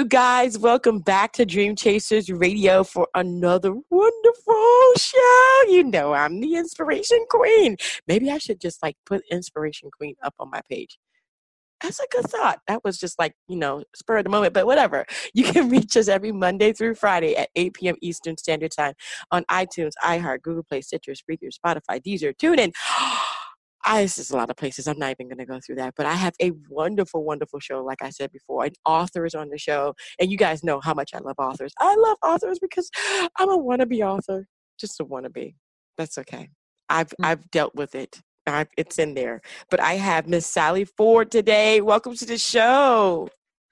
You guys, welcome back to Dream Chasers Radio for another wonderful show. You know, I'm the inspiration queen. Maybe I should just like put inspiration queen up on my page. That's a good thought. That was just like, you know, spur of the moment, but whatever. You can reach us every Monday through Friday at 8 p.m. Eastern Standard Time on iTunes, iHeart, Google Play, Stitcher, Spreaker, Spotify, Deezer, TuneIn. Oh, I, it's just a lot of places. I'm not even going to go through that. But I have a wonderful, wonderful show. Like I said before, an author is on the show. And you guys know how much I love authors. I love authors because I'm a wannabe author. Just a wannabe. That's okay. I've, mm-hmm. I've dealt with it. I, it's in there. But I have Miss Sally Ford today. Welcome to the show.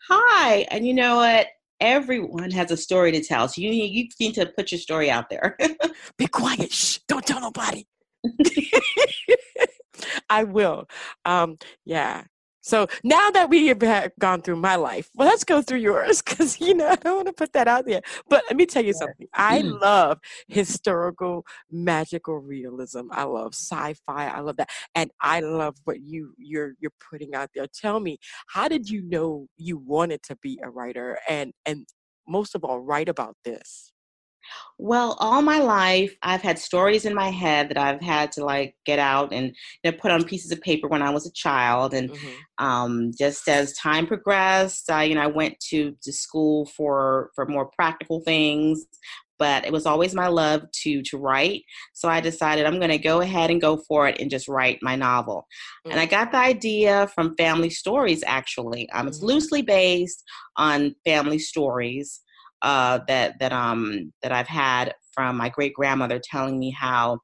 Hi. And you know what? Everyone has a story to tell. So you, you need to put your story out there. Be quiet. Shh. Don't tell nobody. I will. Um, yeah. So now that we have gone through my life, well, let's go through yours because you know I don't want to put that out there. But let me tell you something. I mm. love historical, magical realism. I love sci-fi. I love that, and I love what you you're you're putting out there. Tell me, how did you know you wanted to be a writer, and and most of all, write about this? Well, all my life, I've had stories in my head that I've had to like get out and you know, put on pieces of paper when I was a child. And mm-hmm. um, just as time progressed, I, you know, I went to, to school for for more practical things. But it was always my love to to write, so I decided I'm going to go ahead and go for it and just write my novel. Mm-hmm. And I mm. got the idea from family stories. Actually, um, it's mm-hmm. loosely based on family stories uh, that that um that I've had from my great grandmother telling me how,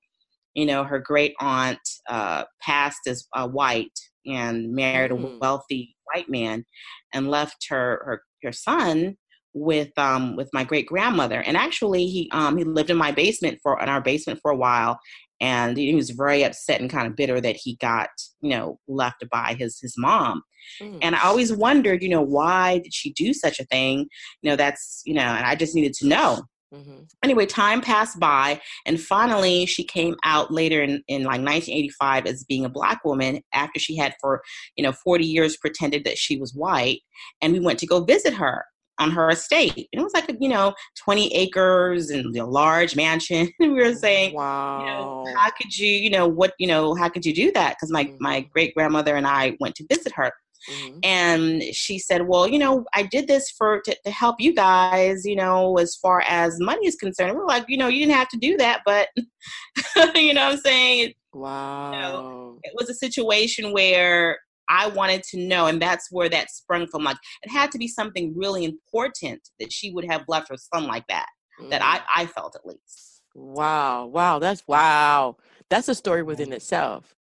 you know, her great aunt uh, passed as uh, white and married mm-hmm. a mm. wealthy white man, and left her her her son with um with my great grandmother and actually he um he lived in my basement for in our basement for a while and he was very upset and kind of bitter that he got you know left by his his mom mm. and i always wondered you know why did she do such a thing you know that's you know and i just needed to know mm-hmm. anyway time passed by and finally she came out later in, in like 1985 as being a black woman after she had for you know 40 years pretended that she was white and we went to go visit her on her estate. And it was like, you know, 20 acres and a large mansion. we were saying, wow. you know, how could you, you know, what, you know, how could you do that? Because my, mm-hmm. my great grandmother and I went to visit her. Mm-hmm. And she said, Well, you know, I did this for to, to, help you guys, you know, as far as money is concerned. we're like, you know, you didn't have to do that, but you know what I'm saying? Wow. You know, it was a situation where I wanted to know, and that's where that sprung from. Like it had to be something really important that she would have left her son like that. Mm. That I, I felt at least. Wow, wow, that's wow. That's a story within itself.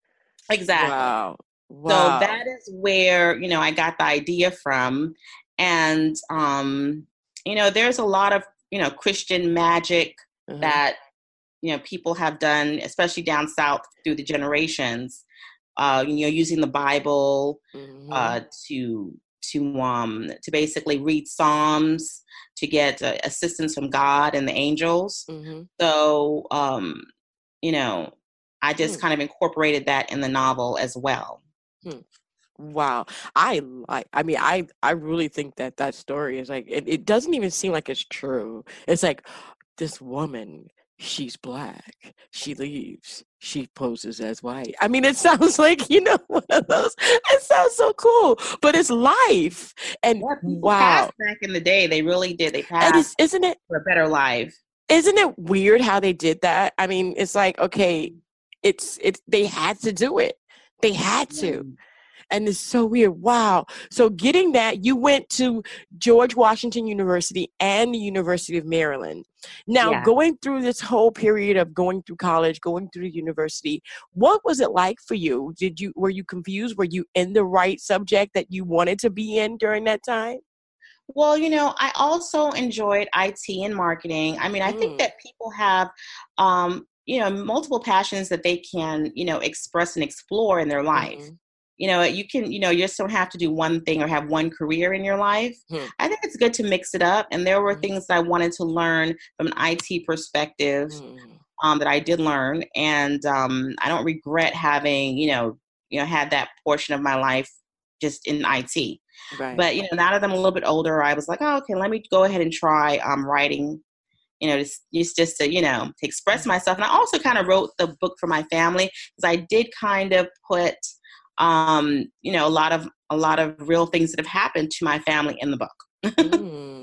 Exactly. Wow. Wow. So that is where, you know, I got the idea from. And um, you know, there's a lot of, you know, Christian magic mm-hmm. that, you know, people have done, especially down south through the generations uh, you know, using the Bible mm-hmm. uh, to to um to basically read Psalms to get uh, assistance from God and the angels. Mm-hmm. So um, you know, I just hmm. kind of incorporated that in the novel as well. Hmm. Wow, I like. I mean, I I really think that that story is like it, it doesn't even seem like it's true. It's like this woman she's black. She leaves. She poses as white. I mean, it sounds like, you know, one of those. It sounds so cool, but it's life. And yeah, wow. Back in the day, they really did. They passed. isn't it? For a better life. Isn't it weird how they did that? I mean, it's like, okay, mm. it's, it's, they had to do it. They had to mm. And it's so weird. Wow. So getting that, you went to George Washington University and the University of Maryland. Now, yeah. going through this whole period of going through college, going through university, what was it like for you? Did you were you confused? Were you in the right subject that you wanted to be in during that time? Well, you know, I also enjoyed IT and marketing. I mean, I mm. think that people have um, you know multiple passions that they can you know express and explore in their life mm-hmm you know you can you know you just don't have to do one thing or have one career in your life hmm. i think it's good to mix it up and there were hmm. things i wanted to learn from an it perspective hmm. um, that i did learn and um, i don't regret having you know you know had that portion of my life just in IT. Right. But you know, now that I'm a little bit older, I was like, oh, okay, let me go ahead and try um, writing. You know, just, just just to you know to express mm-hmm. myself. And I also kind of wrote the book for my family because I did kind of put um, you know a lot of a lot of real things that have happened to my family in the book. mm.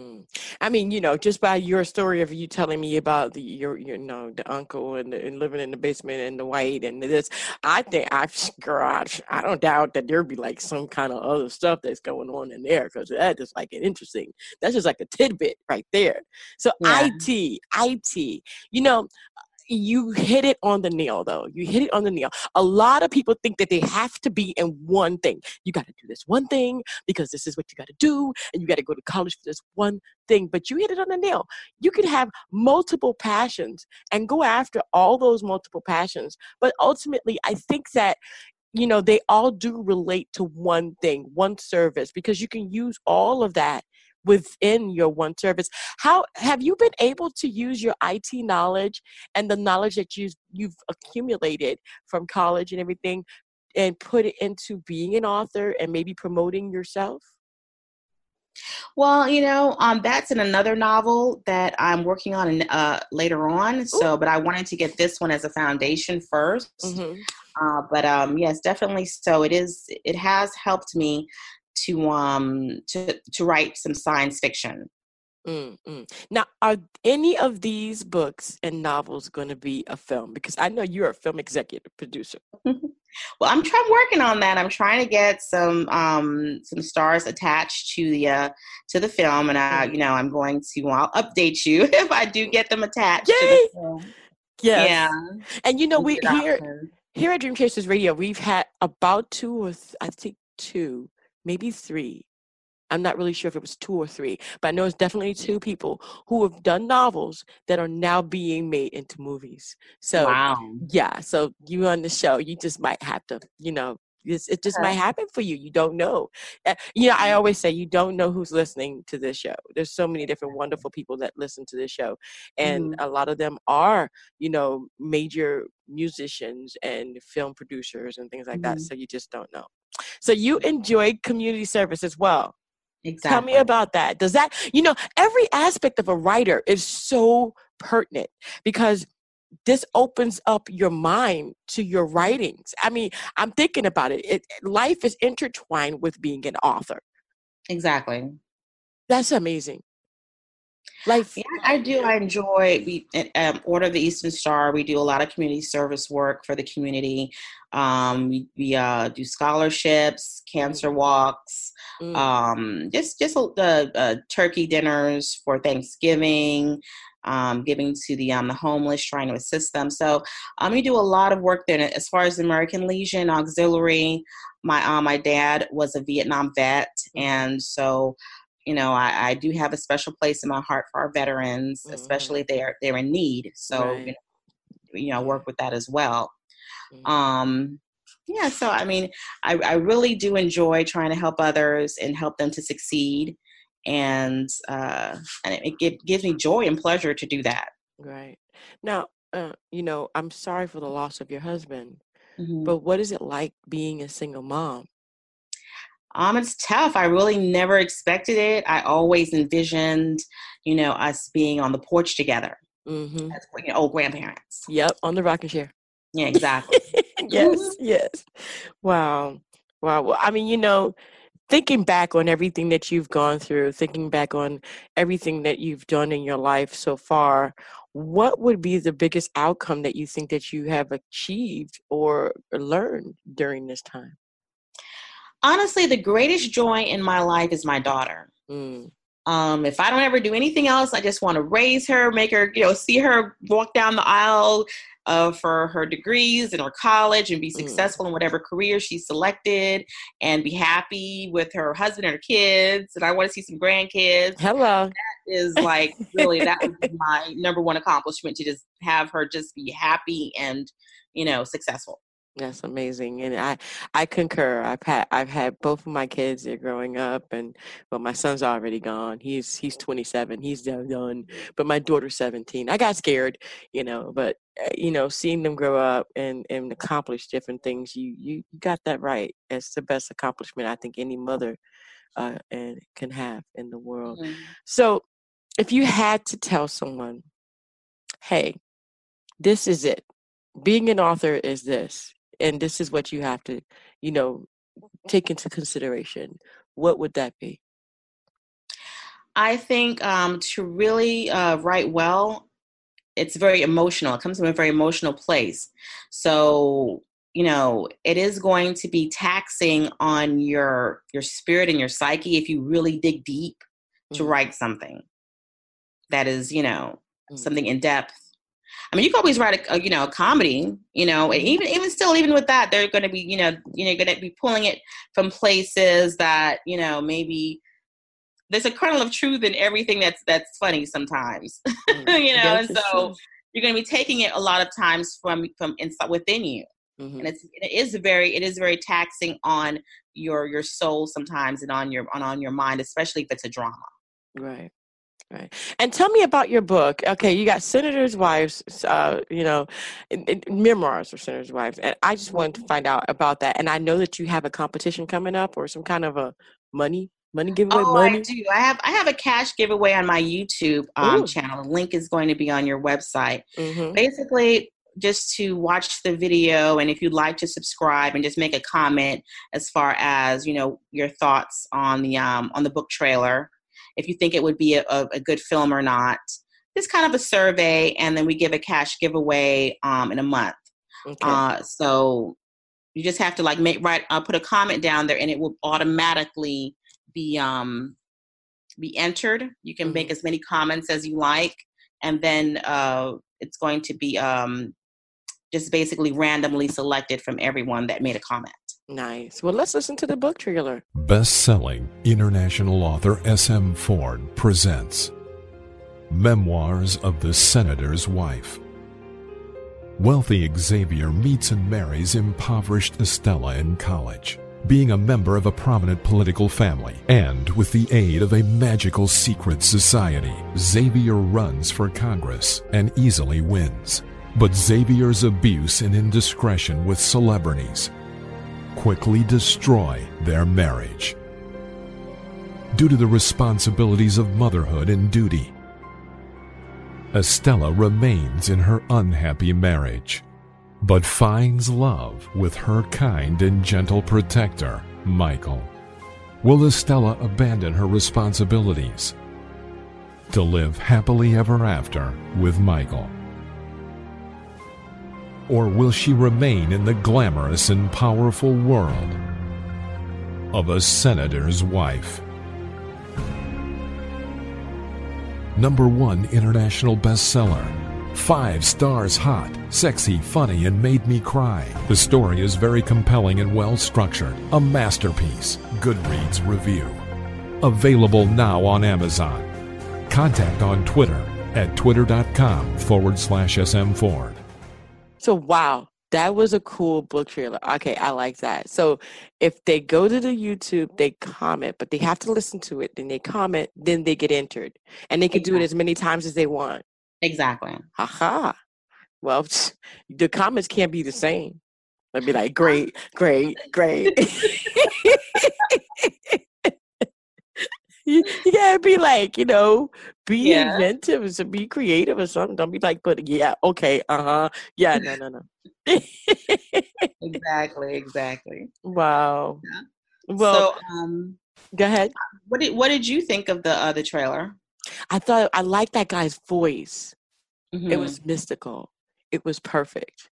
I mean, you know, just by your story of you telling me about the your you know the uncle and, the, and living in the basement and the white and this, I think I girl, I, don't doubt that there'd be like some kind of other stuff that's going on in there because that is like an interesting. That's just like a tidbit right there. So yeah. IT, IT, you know, you hit it on the nail though. You hit it on the nail. A lot of people think that they have to be in one thing. You got to do this one thing because this is what you got to do and you got to go to college for this one thing. But you hit it on the nail. You could have multiple passions and go after all those multiple passions. But ultimately, I think that you know they all do relate to one thing one service because you can use all of that within your one service. How have you been able to use your IT knowledge and the knowledge that you've, you've accumulated from college and everything and put it into being an author and maybe promoting yourself? Well, you know, um, that's in another novel that I'm working on in, uh, later on. So, Ooh. but I wanted to get this one as a foundation 1st mm-hmm. uh, but um, yes, definitely. So it is. It has helped me to um to to write some science fiction. Mm-hmm. Now, are any of these books and novels going to be a film? Because I know you're a film executive producer. well, I'm trying working on that. I'm trying to get some um, some stars attached to the uh, to the film, and I, mm-hmm. you know, I'm going to. I'll update you if I do get them attached. Yay! The yes. Yeah, and you know, we here here at Dream Chasers Radio, we've had about two or th- I think two maybe three. I'm not really sure if it was two or three, but I know it's definitely two people who have done novels that are now being made into movies. So, wow. yeah, so you on the show, you just might have to, you know, it just might happen for you. You don't know. Uh, you know, I always say you don't know who's listening to this show. There's so many different wonderful people that listen to this show, and mm-hmm. a lot of them are, you know, major musicians and film producers and things like mm-hmm. that. So you just don't know. So you enjoy community service as well. Exactly. Tell me about that. Does that, you know, every aspect of a writer is so pertinent because this opens up your mind to your writings. I mean, I'm thinking about it. it life is intertwined with being an author. Exactly. That's amazing. Life. Yeah, I do. I enjoy. We um, Order the Eastern Star. We do a lot of community service work for the community. Um, we, we uh, do scholarships, cancer walks, mm. um, just just the uh, turkey dinners for Thanksgiving. Um, giving to the um, the homeless, trying to assist them. So um, we do a lot of work there. As far as the American Legion Auxiliary, my uh, my dad was a Vietnam vet, mm. and so you know I, I, do have a special place in my heart for our veterans, mm-hmm. especially they're they're in need. So right. you, know, you know work with that as well. Mm-hmm. Um, yeah, so I mean, I, I really do enjoy trying to help others and help them to succeed, and uh, and it, it gives me joy and pleasure to do that. Right now, uh, you know, I'm sorry for the loss of your husband, mm-hmm. but what is it like being a single mom? Um, it's tough. I really never expected it. I always envisioned, you know, us being on the porch together mm-hmm. as you know, old grandparents. Yep, on the rocking chair. Yeah, exactly. yes, yes. Wow. Wow. Well, I mean, you know, thinking back on everything that you've gone through, thinking back on everything that you've done in your life so far, what would be the biggest outcome that you think that you have achieved or learned during this time? Honestly, the greatest joy in my life is my daughter. Mm. Um, if I don't ever do anything else, I just want to raise her, make her, you know, see her walk down the aisle, uh, for her degrees and her college and be mm. successful mm. in whatever career she selected and be happy with her husband and her kids. And I want to see some grandkids. Hello. That is like really, that was my number one accomplishment to just have her just be happy and, you know, successful. That's amazing, and I I concur. I've had I've had both of my kids. They're growing up, and well, my son's already gone. He's he's 27. He's done. But my daughter's 17. I got scared, you know. But uh, you know, seeing them grow up and and accomplish different things, you you got that right. It's the best accomplishment I think any mother uh, and can have in the world. Mm-hmm. So, if you had to tell someone, "Hey, this is it. Being an author is this, and this is what you have to, you know, take into consideration," what would that be? I think um, to really uh, write well, it's very emotional. It comes from a very emotional place. So you know it is going to be taxing on your your spirit and your psyche if you really dig deep to mm-hmm. write something that is you know mm-hmm. something in depth i mean you can always write a, a, you know a comedy you know and even even still even with that they're going to be you know you know going to be pulling it from places that you know maybe there's a kernel of truth in everything that's that's funny sometimes mm, you know and so true. you're going to be taking it a lot of times from from inside within you mm-hmm. and it's it is very it is very taxing on your your soul sometimes and on your on, on your mind especially if it's a drama right Right. And tell me about your book. Okay, you got Senators' Wives, uh, you know, in, in memoirs of Senators' Wives. And I just wanted to find out about that. And I know that you have a competition coming up or some kind of a money money giveaway oh, money i do i have i have a cash giveaway on my youtube um, channel the link is going to be on your website mm-hmm. basically just to watch the video and if you'd like to subscribe and just make a comment as far as you know your thoughts on the um, on the book trailer if you think it would be a, a good film or not just kind of a survey and then we give a cash giveaway um, in a month okay. uh, so you just have to like make right uh, put a comment down there and it will automatically be um, be entered. You can mm-hmm. make as many comments as you like, and then uh, it's going to be um, just basically randomly selected from everyone that made a comment. Nice. Well, let's listen to the book trailer. Best selling international author S.M. Ford presents Memoirs of the Senator's Wife. Wealthy Xavier meets and marries impoverished Estella in college being a member of a prominent political family, and with the aid of a magical secret society, Xavier runs for Congress and easily wins. But Xavier's abuse and indiscretion with celebrities quickly destroy their marriage. Due to the responsibilities of motherhood and duty, Estella remains in her unhappy marriage but finds love with her kind and gentle protector, Michael. Will Estella abandon her responsibilities to live happily ever after with Michael? Or will she remain in the glamorous and powerful world of a senator's wife? Number one international bestseller Five stars hot, sexy, funny, and made me cry. The story is very compelling and well structured. A masterpiece. Goodreads review. Available now on Amazon. Contact on Twitter at twitter.com forward slash SM Ford. So, wow, that was a cool book trailer. Okay, I like that. So, if they go to the YouTube, they comment, but they have to listen to it, then they comment, then they get entered. And they can do it as many times as they want. Exactly. Haha. Well, the comments can't be the same. I'd be like, great, great, great. you, you, gotta be like, you know, be yeah. inventive and be creative or something. Don't be like, but yeah, okay, uh huh, yeah, no, no, no. exactly, exactly. Wow. Yeah. Well, so, um, go ahead. What did What did you think of the uh, the trailer? I thought I liked that guy's voice. Mm-hmm. It was mystical. It was perfect.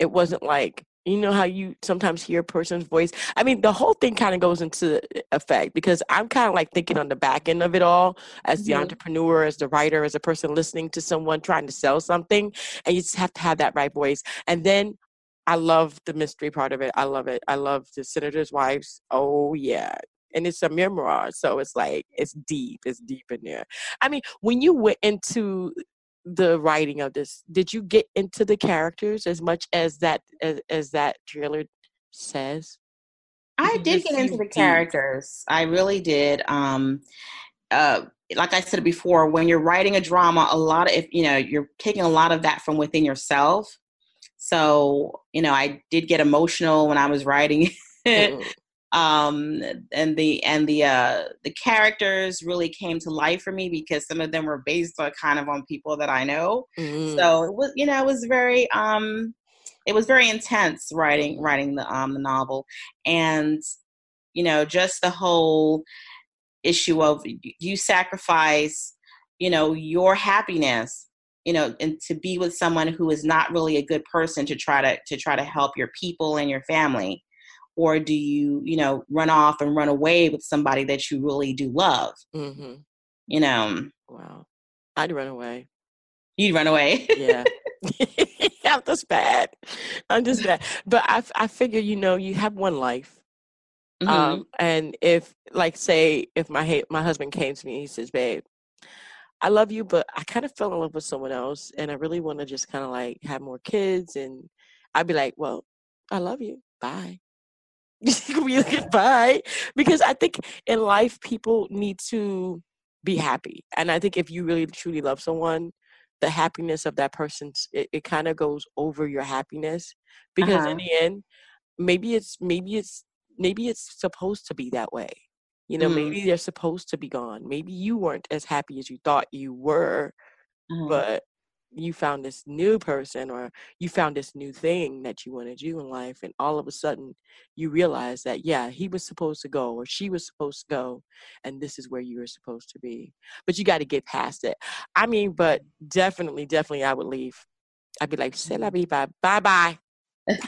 It wasn't like you know how you sometimes hear a person's voice. I mean, the whole thing kind of goes into effect because I'm kind of like thinking on the back end of it all as the mm-hmm. entrepreneur, as the writer, as a person listening to someone trying to sell something, and you just have to have that right voice. And then I love the mystery part of it. I love it. I love the senator's wives. Oh yeah, and it's a memoir so it's like it's deep it's deep in there i mean when you went into the writing of this did you get into the characters as much as that as, as that trailer says i did get into the characters i really did um uh like I said before, when you're writing a drama, a lot of if you know you're taking a lot of that from within yourself. So you know, I did get emotional when I was writing. Mm-hmm. Um, and the and the uh, the characters really came to life for me because some of them were based on kind of on people that I know. Mm-hmm. So it was you know it was very um, it was very intense writing writing the um the novel and you know just the whole issue of you sacrifice you know your happiness you know and to be with someone who is not really a good person to try to to try to help your people and your family or do you you know run off and run away with somebody that you really do love mm-hmm. you know wow i'd run away you'd run away yeah i'm just bad i'm just bad but i i figure you know you have one life Mm-hmm. Um, and if, like, say, if my my husband came to me, and he says, "Babe, I love you, but I kind of fell in love with someone else, and I really want to just kind of like have more kids." And I'd be like, "Well, I love you. Bye." Bye, because I think in life people need to be happy, and I think if you really truly love someone, the happiness of that person it, it kind of goes over your happiness because uh-huh. in the end maybe it's maybe it's maybe it's supposed to be that way. You know, mm. maybe they're supposed to be gone. Maybe you weren't as happy as you thought you were, mm. but you found this new person or you found this new thing that you want to do in life and all of a sudden you realize that yeah he was supposed to go or she was supposed to go and this is where you were supposed to be. But you got to get past it. I mean but definitely definitely i would leave. I'd be like say la bye bye bye.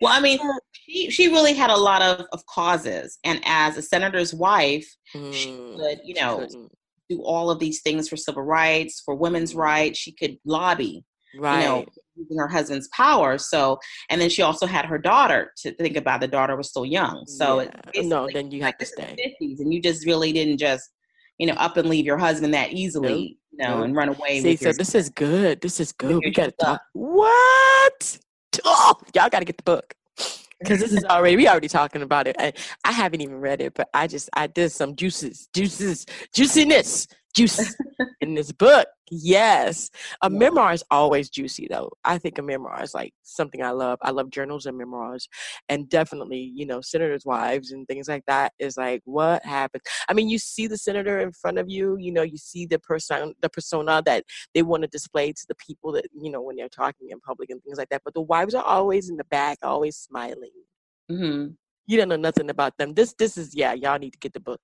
Well, I mean, she she really had a lot of, of causes, and as a senator's wife, mm, she could, you know, do all of these things for civil rights, for women's rights. She could lobby, right. you know, using her husband's power. So, and then she also had her daughter to think about. The daughter was still young, so yeah. no, then you have to stay. 50s, and you just really didn't just, you know, up and leave your husband that easily. Nope. You know, and run away. See, so this is good. This is good. We got to talk. What? oh, y'all got to get the book because this is already we already talking about it. I, I haven't even read it, but I just I did some juices, juices, juiciness juice in this book. Yes. A yeah. memoir is always juicy though. I think a memoir is like something I love. I love journals and memoirs. And definitely, you know, senators' wives and things like that is like what happened. I mean, you see the senator in front of you, you know, you see the person the persona that they want to display to the people that, you know, when they're talking in public and things like that. But the wives are always in the back, always smiling. Mm-hmm you don't know nothing about them. This this is yeah, y'all need to get the book.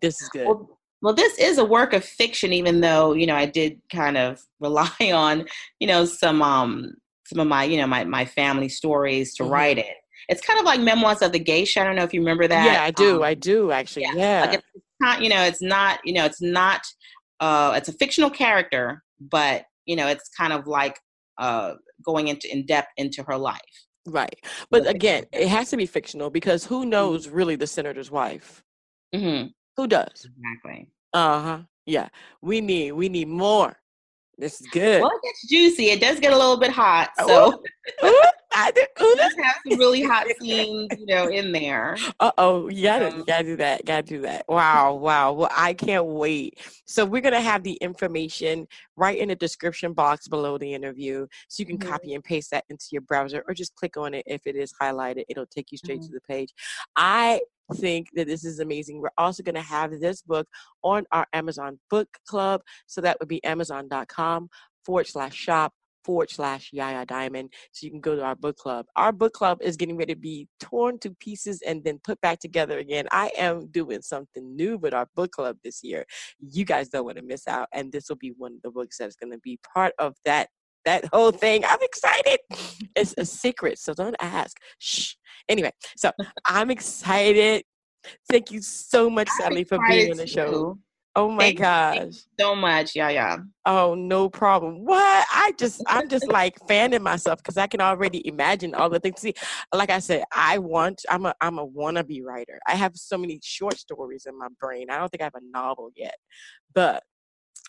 This is good. Well, well this is a work of fiction even though you know i did kind of rely on you know some um some of my you know my my family stories to mm-hmm. write it it's kind of like memoirs of the geisha i don't know if you remember that yeah i do um, i do actually yeah, yeah. Like it's not you know it's not you know it's not uh it's a fictional character but you know it's kind of like uh going into in depth into her life right but again it has to be fictional because who mm-hmm. knows really the senator's wife mm-hmm. Who does? Exactly. Uh huh. Yeah. We need we need more. This is good. Well, it gets juicy. It does get a little bit hot. So ooh, ooh, I do, ooh. just have some really hot scenes, you know, in there. Uh oh, yeah, gotta, um, gotta do that. Gotta do that. Wow, wow. Well, I can't wait. So we're gonna have the information right in the description box below the interview, so you can mm-hmm. copy and paste that into your browser, or just click on it if it is highlighted. It'll take you straight mm-hmm. to the page. I think that this is amazing. We're also going to have this book on our Amazon book club. So that would be amazon.com forward slash shop forward slash Yaya Diamond. So you can go to our book club. Our book club is getting ready to be torn to pieces and then put back together again. I am doing something new with our book club this year. You guys don't want to miss out. And this will be one of the books that's going to be part of that that whole thing. I'm excited. It's a secret, so don't ask. Shh. Anyway, so I'm excited. Thank you so much, Sally, for being on the show. Too. Oh my Thank gosh. so much. Yeah, yeah. Oh, no problem. What? I just I'm just like fanning myself because I can already imagine all the things. See, like I said, I want I'm a I'm a wannabe writer. I have so many short stories in my brain. I don't think I have a novel yet. But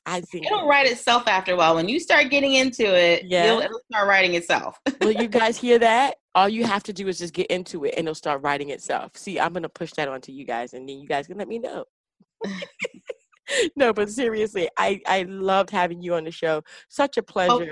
I think it'll write itself after a while. When you start getting into it, yeah. it'll, it'll start writing itself. Will you guys hear that? All you have to do is just get into it and it'll start writing itself. See, I'm gonna push that onto you guys and then you guys can let me know. no, but seriously, I I loved having you on the show. Such a pleasure.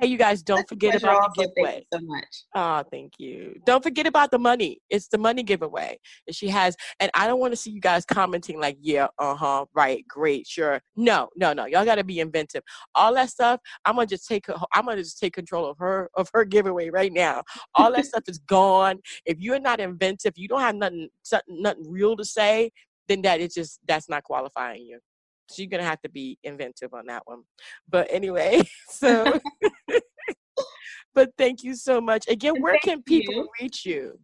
Hey, you guys, don't forget about the giveaway. so much. Oh, thank you. Don't forget about the money. It's the money giveaway. And she has, and I don't want to see you guys commenting like, yeah, uh huh, right, great, sure. No, no, no. Y'all got to be inventive. All that stuff, I'm gonna just take. I'm gonna just take control of her of her giveaway right now. All that stuff is gone. If you're not inventive, you don't have nothing, nothing real to say. Then that is just that's not qualifying you. So you're gonna have to be inventive on that one. But anyway, so but thank you so much. Again, where can people you. reach you?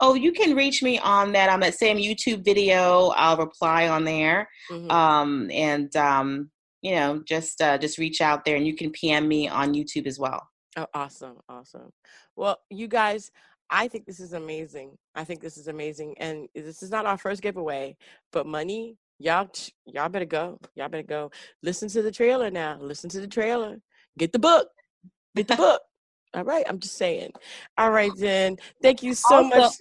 Oh, you can reach me on that I'm at same YouTube video. I'll reply on there. Mm-hmm. Um, and um, you know, just uh, just reach out there and you can PM me on YouTube as well. Oh, awesome, awesome. Well, you guys, I think this is amazing. I think this is amazing. And this is not our first giveaway, but money y'all y'all better go y'all better go listen to the trailer now listen to the trailer get the book get the book all right i'm just saying all right then thank you so also, much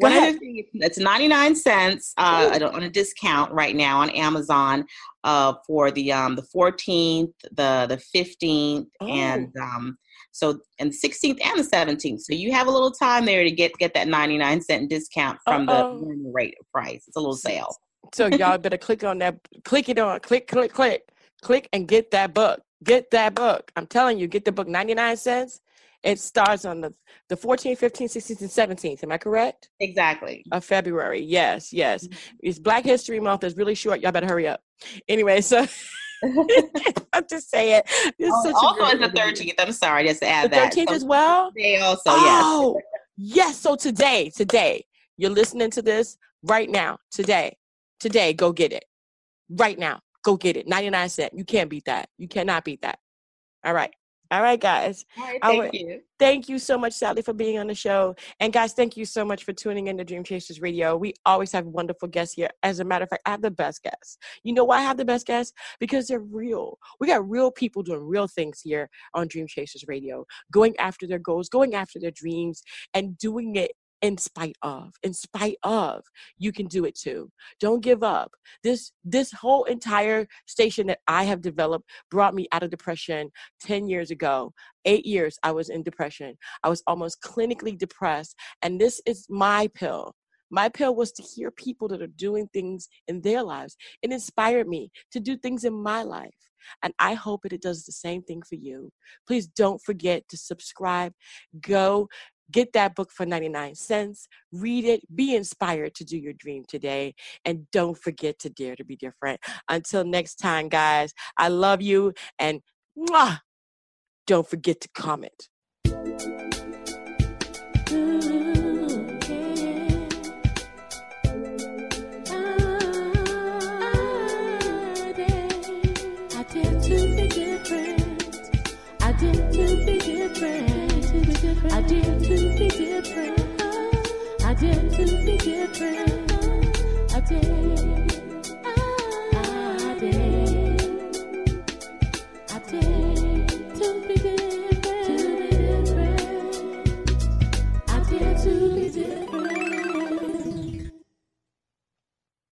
go ahead. it's 99 cents uh, on a discount right now on amazon uh, for the um the 14th the the 15th oh. and um so and 16th and the 17th so you have a little time there to get get that 99 cent discount from Uh-oh. the normal rate price it's a little sale so y'all better click on that, click it on, click, click, click, click, and get that book. Get that book. I'm telling you, get the book 99 cents. It starts on the, the 14th, 15th, 16th, and 17th. Am I correct? Exactly. Of February. Yes, yes. Mm-hmm. It's Black History Month. It's really short. Y'all better hurry up. Anyway, so I'm just saying. Oh, also, it's the 13th. I'm sorry, just to add the that. 13th so, as well? They also, oh, yes. yes. So today, today, you're listening to this right now, today today, go get it. Right now, go get it. 99 cent. You can't beat that. You cannot beat that. All right. All right, guys. All right, thank you. Thank you so much, Sally, for being on the show. And guys, thank you so much for tuning in to Dream Chasers Radio. We always have wonderful guests here. As a matter of fact, I have the best guests. You know why I have the best guests? Because they're real. We got real people doing real things here on Dream Chasers Radio, going after their goals, going after their dreams, and doing it in spite of in spite of you can do it too. Don't give up. This this whole entire station that i have developed brought me out of depression 10 years ago. 8 years i was in depression. I was almost clinically depressed and this is my pill. My pill was to hear people that are doing things in their lives. It inspired me to do things in my life and I hope that it does the same thing for you. Please don't forget to subscribe. Go Get that book for 99 cents. Read it. Be inspired to do your dream today. And don't forget to dare to be different. Until next time, guys, I love you. And mwah, don't forget to comment.